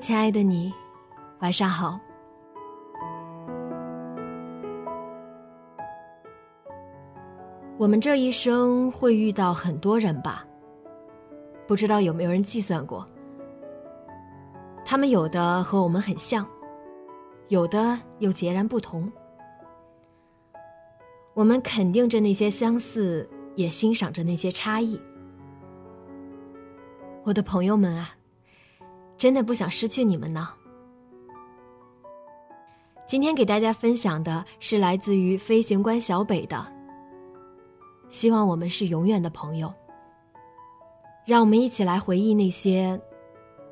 亲爱的你，晚上好。我们这一生会遇到很多人吧？不知道有没有人计算过？他们有的和我们很像，有的又截然不同。我们肯定着那些相似，也欣赏着那些差异。我的朋友们啊！真的不想失去你们呢。今天给大家分享的是来自于飞行官小北的。希望我们是永远的朋友。让我们一起来回忆那些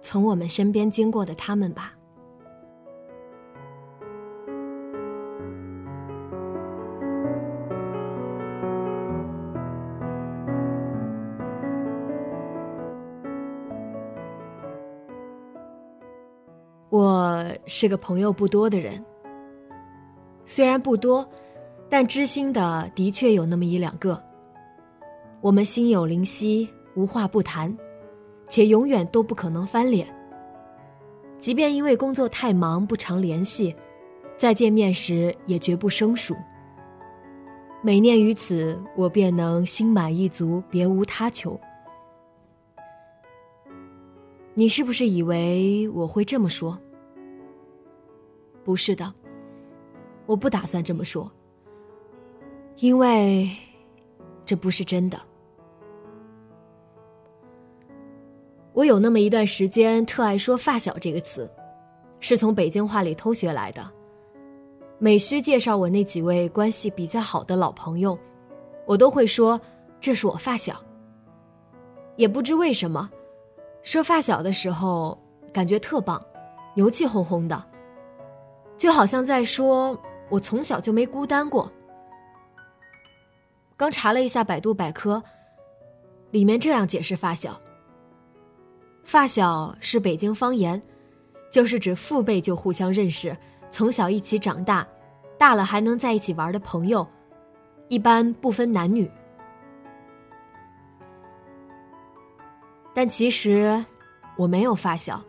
从我们身边经过的他们吧。我是个朋友不多的人，虽然不多，但知心的的确有那么一两个。我们心有灵犀，无话不谈，且永远都不可能翻脸。即便因为工作太忙不常联系，再见面时也绝不生疏。每念于此，我便能心满意足，别无他求。你是不是以为我会这么说？不是的，我不打算这么说，因为这不是真的。我有那么一段时间特爱说“发小”这个词，是从北京话里偷学来的。每需介绍我那几位关系比较好的老朋友，我都会说这是我发小。也不知为什么。说发小的时候，感觉特棒，牛气哄哄的，就好像在说我从小就没孤单过。刚查了一下百度百科，里面这样解释发小：发小是北京方言，就是指父辈就互相认识，从小一起长大，大了还能在一起玩的朋友，一般不分男女。但其实，我没有发小。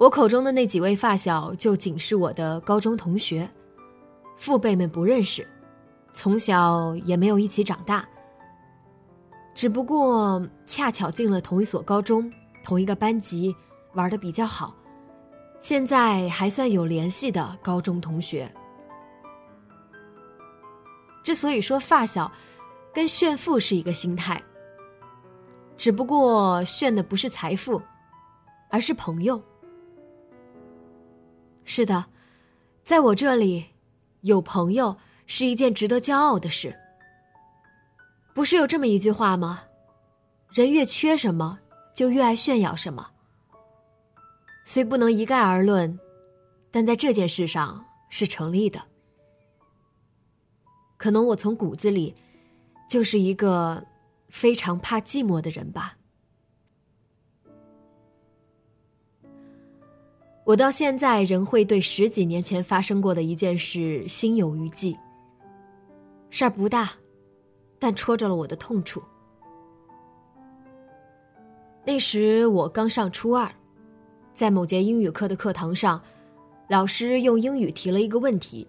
我口中的那几位发小，就仅是我的高中同学，父辈们不认识，从小也没有一起长大。只不过恰巧进了同一所高中，同一个班级，玩的比较好，现在还算有联系的高中同学。之所以说发小，跟炫富是一个心态。只不过炫的不是财富，而是朋友。是的，在我这里，有朋友是一件值得骄傲的事。不是有这么一句话吗？人越缺什么，就越爱炫耀什么。虽不能一概而论，但在这件事上是成立的。可能我从骨子里，就是一个。非常怕寂寞的人吧。我到现在仍会对十几年前发生过的一件事心有余悸。事儿不大，但戳着了我的痛处。那时我刚上初二，在某节英语课的课堂上，老师用英语提了一个问题：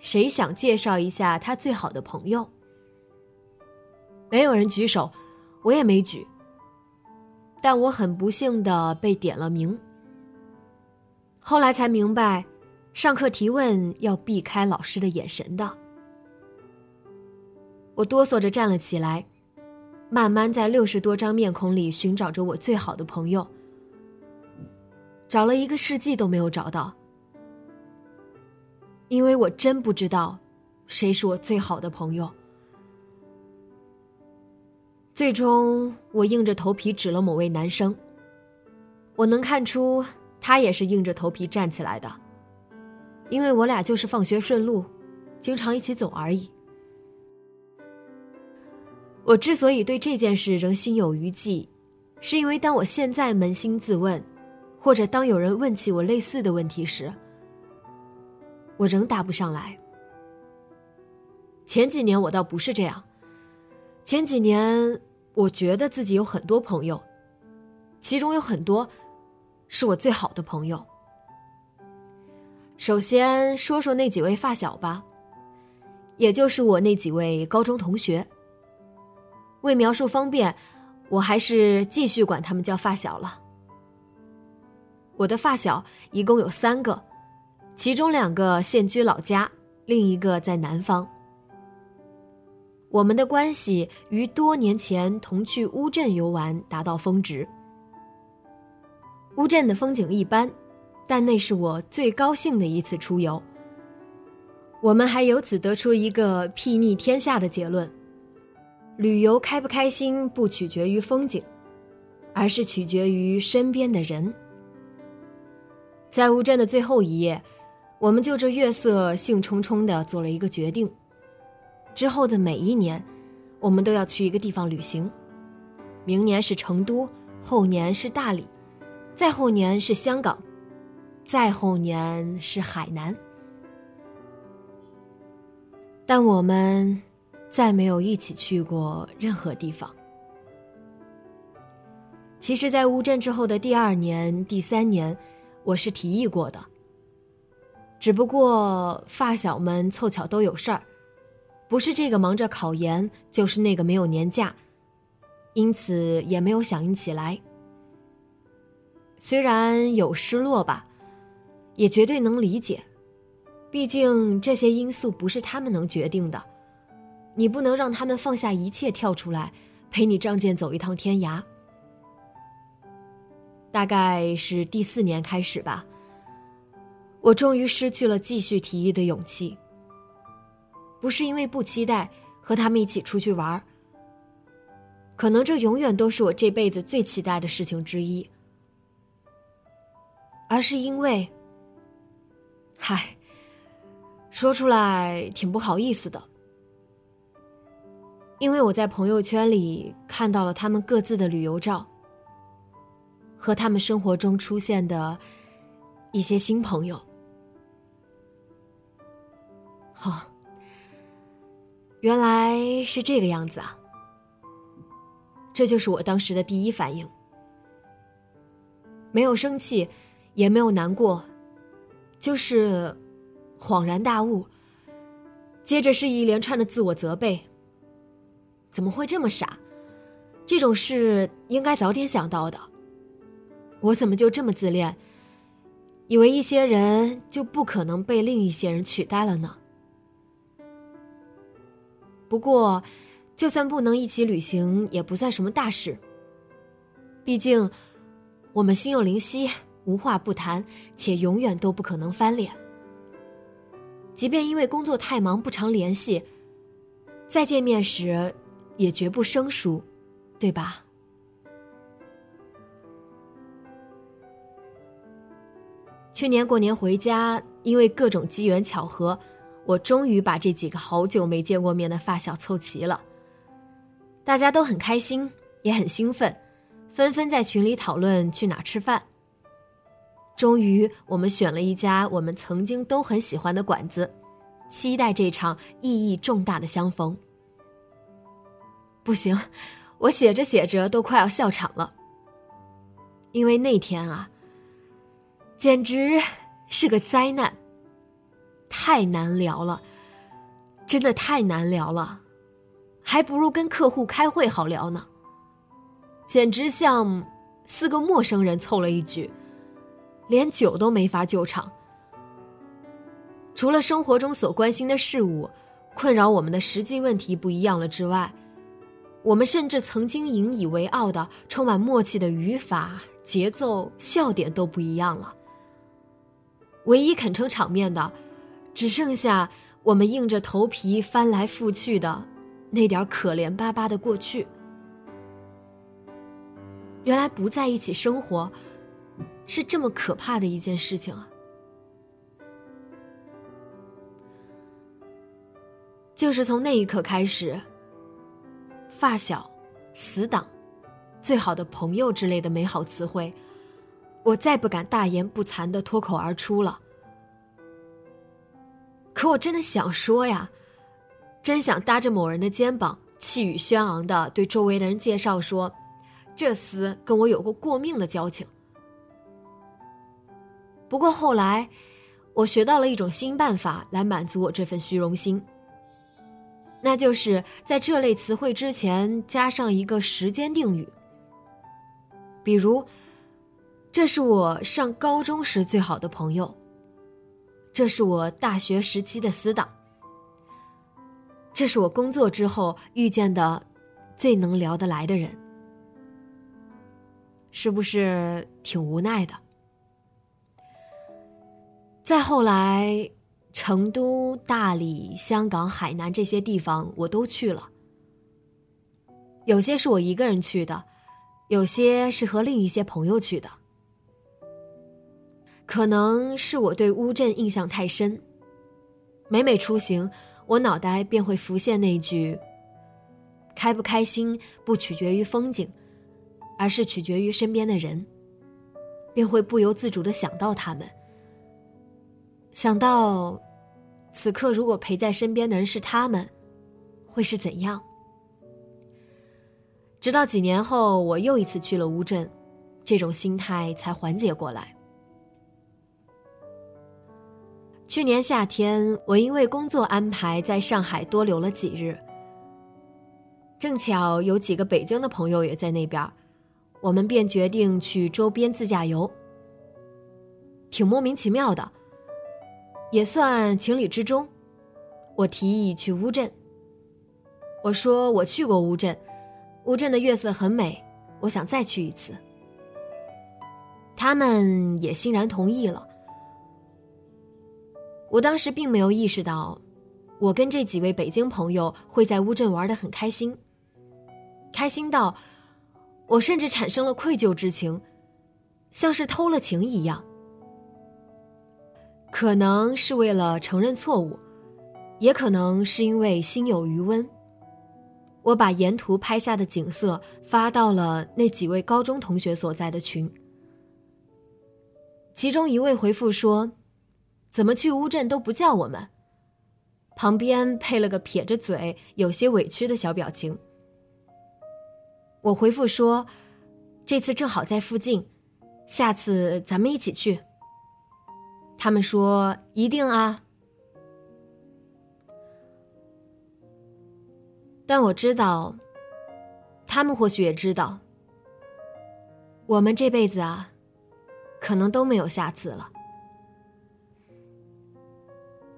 谁想介绍一下他最好的朋友？没有人举手，我也没举，但我很不幸的被点了名。后来才明白，上课提问要避开老师的眼神的。我哆嗦着站了起来，慢慢在六十多张面孔里寻找着我最好的朋友。找了一个世纪都没有找到，因为我真不知道谁是我最好的朋友。最终，我硬着头皮指了某位男生。我能看出他也是硬着头皮站起来的，因为我俩就是放学顺路，经常一起走而已。我之所以对这件事仍心有余悸，是因为当我现在扪心自问，或者当有人问起我类似的问题时，我仍答不上来。前几年我倒不是这样，前几年我觉得自己有很多朋友，其中有很多是我最好的朋友。首先说说那几位发小吧，也就是我那几位高中同学。为描述方便，我还是继续管他们叫发小了。我的发小一共有三个，其中两个现居老家，另一个在南方。我们的关系于多年前同去乌镇游玩达到峰值。乌镇的风景一般，但那是我最高兴的一次出游。我们还由此得出一个睥睨天下的结论。旅游开不开心不取决于风景，而是取决于身边的人。在乌镇的最后一夜，我们就着月色兴冲冲的做了一个决定：之后的每一年，我们都要去一个地方旅行。明年是成都，后年是大理，再后年是香港，再后年是海南。但我们。再没有一起去过任何地方。其实，在乌镇之后的第二年、第三年，我是提议过的。只不过发小们凑巧都有事儿，不是这个忙着考研，就是那个没有年假，因此也没有响应起来。虽然有失落吧，也绝对能理解，毕竟这些因素不是他们能决定的。你不能让他们放下一切跳出来，陪你仗剑走一趟天涯。大概是第四年开始吧，我终于失去了继续提议的勇气。不是因为不期待和他们一起出去玩可能这永远都是我这辈子最期待的事情之一，而是因为，嗨，说出来挺不好意思的。因为我在朋友圈里看到了他们各自的旅游照，和他们生活中出现的一些新朋友。哦，原来是这个样子啊！这就是我当时的第一反应，没有生气，也没有难过，就是恍然大悟，接着是一连串的自我责备。怎么会这么傻？这种事应该早点想到的。我怎么就这么自恋，以为一些人就不可能被另一些人取代了呢？不过，就算不能一起旅行，也不算什么大事。毕竟，我们心有灵犀，无话不谈，且永远都不可能翻脸。即便因为工作太忙不常联系，再见面时。也绝不生疏，对吧？去年过年回家，因为各种机缘巧合，我终于把这几个好久没见过面的发小凑齐了。大家都很开心，也很兴奋，纷纷在群里讨论去哪吃饭。终于，我们选了一家我们曾经都很喜欢的馆子，期待这场意义重大的相逢。不行，我写着写着都快要笑场了。因为那天啊，简直是个灾难，太难聊了，真的太难聊了，还不如跟客户开会好聊呢。简直像四个陌生人凑了一局，连酒都没法救场。除了生活中所关心的事物，困扰我们的实际问题不一样了之外，我们甚至曾经引以为傲的、充满默契的语法、节奏、笑点都不一样了。唯一肯撑场面的，只剩下我们硬着头皮翻来覆去的那点可怜巴巴的过去。原来不在一起生活，是这么可怕的一件事情啊！就是从那一刻开始，发小、死党、最好的朋友之类的美好词汇，我再不敢大言不惭的脱口而出了。可我真的想说呀，真想搭着某人的肩膀，气宇轩昂的对周围的人介绍说，这厮跟我有过过命的交情。不过后来，我学到了一种新办法来满足我这份虚荣心。那就是在这类词汇之前加上一个时间定语，比如，这是我上高中时最好的朋友，这是我大学时期的死党，这是我工作之后遇见的最能聊得来的人，是不是挺无奈的？再后来。成都、大理、香港、海南这些地方我都去了，有些是我一个人去的，有些是和另一些朋友去的。可能是我对乌镇印象太深，每每出行，我脑袋便会浮现那句：“开不开心不取决于风景，而是取决于身边的人。”便会不由自主的想到他们，想到。此刻，如果陪在身边的人是他们，会是怎样？直到几年后，我又一次去了乌镇，这种心态才缓解过来。去年夏天，我因为工作安排在上海多留了几日，正巧有几个北京的朋友也在那边，我们便决定去周边自驾游。挺莫名其妙的。也算情理之中，我提议去乌镇。我说我去过乌镇，乌镇的月色很美，我想再去一次。他们也欣然同意了。我当时并没有意识到，我跟这几位北京朋友会在乌镇玩的很开心，开心到我甚至产生了愧疚之情，像是偷了情一样。可能是为了承认错误，也可能是因为心有余温。我把沿途拍下的景色发到了那几位高中同学所在的群，其中一位回复说：“怎么去乌镇都不叫我们？”旁边配了个撇着嘴、有些委屈的小表情。我回复说：“这次正好在附近，下次咱们一起去。”他们说：“一定啊！”但我知道，他们或许也知道，我们这辈子啊，可能都没有下次了。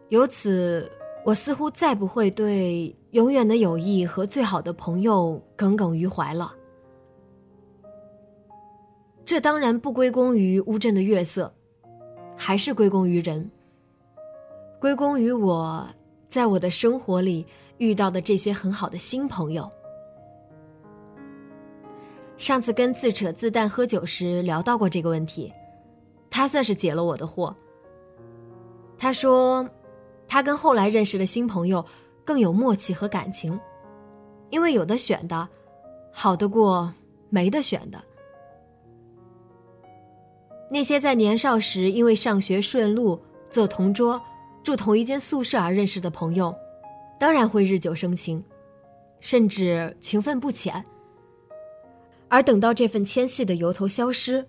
由此，我似乎再不会对永远的友谊和最好的朋友耿耿于怀了。这当然不归功于乌镇的月色。还是归功于人，归功于我在我的生活里遇到的这些很好的新朋友。上次跟自扯自淡喝酒时聊到过这个问题，他算是解了我的惑。他说，他跟后来认识的新朋友更有默契和感情，因为有的选的，好得过没得选的。那些在年少时因为上学顺路、坐同桌、住同一间宿舍而认识的朋友，当然会日久生情，甚至情分不浅。而等到这份牵系的由头消失，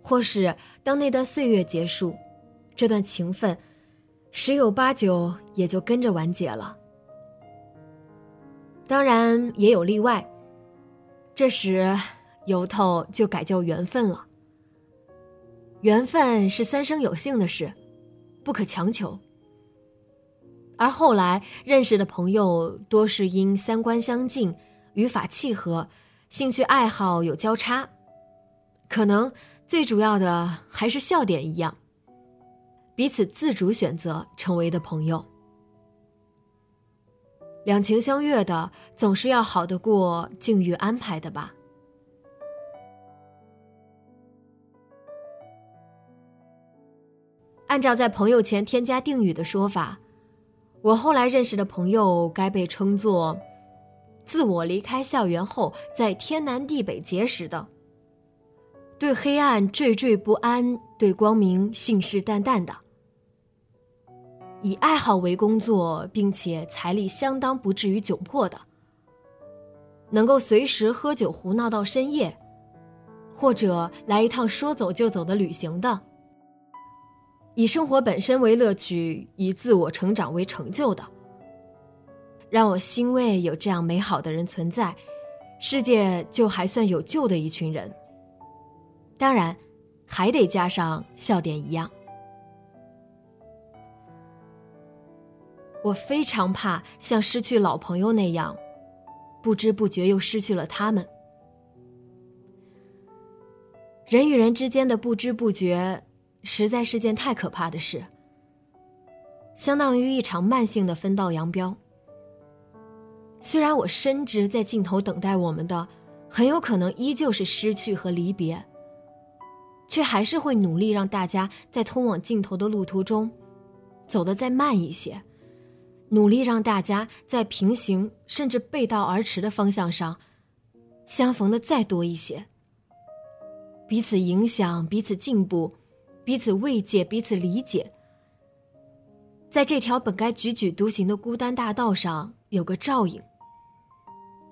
或是当那段岁月结束，这段情分十有八九也就跟着完结了。当然也有例外，这时由头就改叫缘分了。缘分是三生有幸的事，不可强求。而后来认识的朋友多是因三观相近、语法契合、兴趣爱好有交叉，可能最主要的还是笑点一样，彼此自主选择成为的朋友。两情相悦的，总是要好得过境遇安排的吧。按照在朋友前添加定语的说法，我后来认识的朋友该被称作自我离开校园后在天南地北结识的，对黑暗惴惴不安，对光明信誓旦旦的，以爱好为工作，并且财力相当不至于窘迫的，能够随时喝酒胡闹到深夜，或者来一趟说走就走的旅行的。以生活本身为乐趣，以自我成长为成就的，让我欣慰有这样美好的人存在，世界就还算有救的一群人。当然，还得加上笑点一样。我非常怕像失去老朋友那样，不知不觉又失去了他们。人与人之间的不知不觉。实在是件太可怕的事，相当于一场慢性的分道扬镳。虽然我深知在尽头等待我们的，很有可能依旧是失去和离别，却还是会努力让大家在通往尽头的路途中，走得再慢一些，努力让大家在平行甚至背道而驰的方向上，相逢的再多一些，彼此影响，彼此进步。彼此慰藉，彼此理解，在这条本该踽踽独行的孤单大道上有个照应，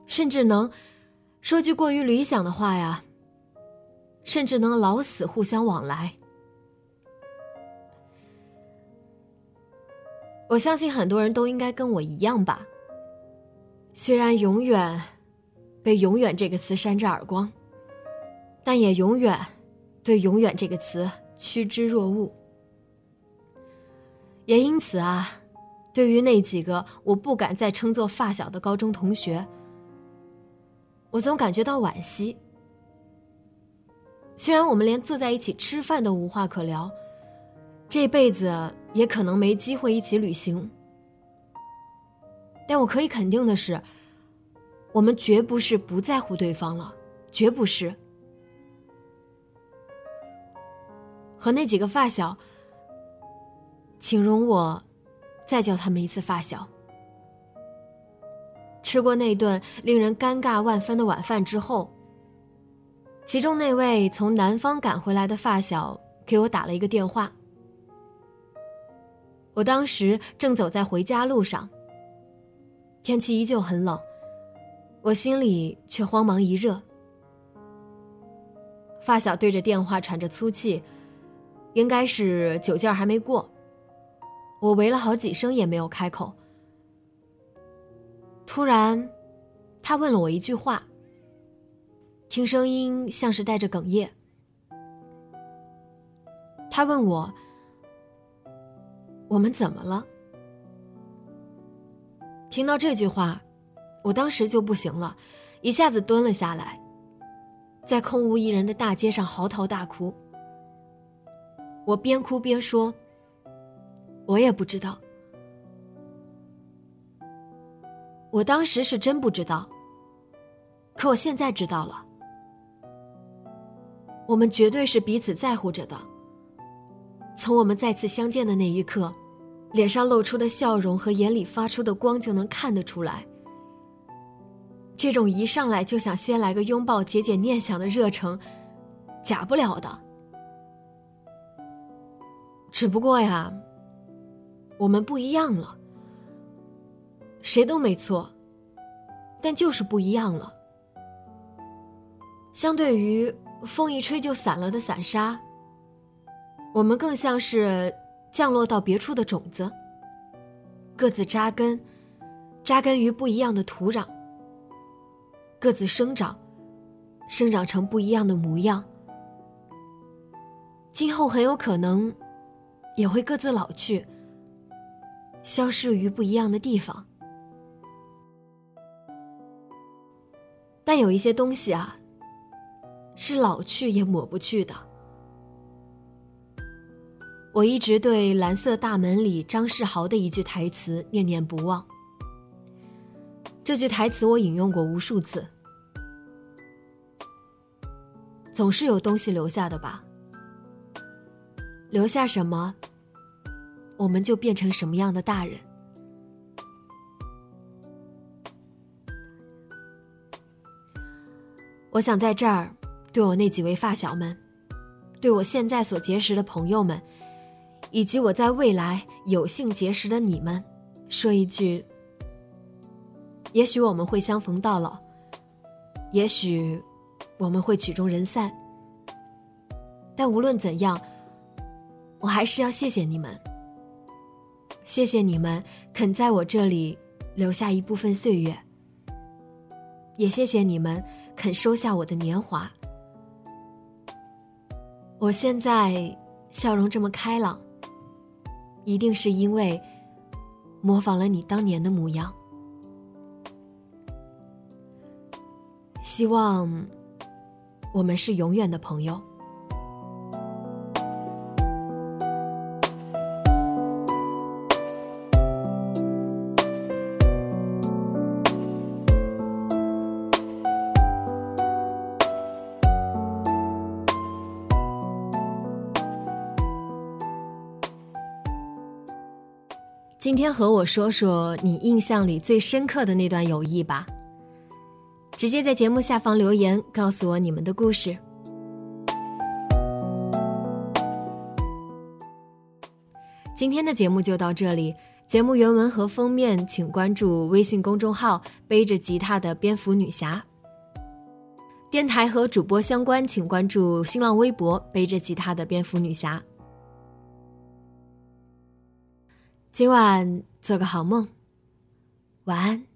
甚至能说句过于理想的话呀，甚至能老死互相往来。我相信很多人都应该跟我一样吧。虽然永远被“永远”这个词扇着耳光，但也永远对“永远”这个词。趋之若鹜，也因此啊，对于那几个我不敢再称作发小的高中同学，我总感觉到惋惜。虽然我们连坐在一起吃饭都无话可聊，这辈子也可能没机会一起旅行，但我可以肯定的是，我们绝不是不在乎对方了，绝不是。和那几个发小，请容我再叫他们一次发小。吃过那顿令人尴尬万分的晚饭之后，其中那位从南方赶回来的发小给我打了一个电话。我当时正走在回家路上，天气依旧很冷，我心里却慌忙一热。发小对着电话喘着粗气。应该是酒劲儿还没过，我喂了好几声也没有开口。突然，他问了我一句话，听声音像是带着哽咽。他问我：“我们怎么了？”听到这句话，我当时就不行了，一下子蹲了下来，在空无一人的大街上嚎啕大哭。我边哭边说：“我也不知道，我当时是真不知道。可我现在知道了，我们绝对是彼此在乎着的。从我们再次相见的那一刻，脸上露出的笑容和眼里发出的光就能看得出来。这种一上来就想先来个拥抱解解念想的热诚，假不了的。”只不过呀，我们不一样了。谁都没错，但就是不一样了。相对于风一吹就散了的散沙，我们更像是降落到别处的种子，各自扎根，扎根于不一样的土壤，各自生长，生长成不一样的模样。今后很有可能，也会各自老去，消失于不一样的地方。但有一些东西啊，是老去也抹不去的。我一直对《蓝色大门》里张世豪的一句台词念念不忘。这句台词我引用过无数次。总是有东西留下的吧？留下什么，我们就变成什么样的大人。我想在这儿，对我那几位发小们，对我现在所结识的朋友们，以及我在未来有幸结识的你们，说一句：也许我们会相逢到老，也许我们会曲终人散。但无论怎样，我还是要谢谢你们。谢谢你们肯在我这里留下一部分岁月，也谢谢你们。肯收下我的年华，我现在笑容这么开朗，一定是因为模仿了你当年的模样。希望我们是永远的朋友。今天和我说说你印象里最深刻的那段友谊吧。直接在节目下方留言，告诉我你们的故事。今天的节目就到这里，节目原文和封面请关注微信公众号“背着吉他的蝙蝠女侠”。电台和主播相关，请关注新浪微博“背着吉他的蝙蝠女侠”。今晚做个好梦，晚安。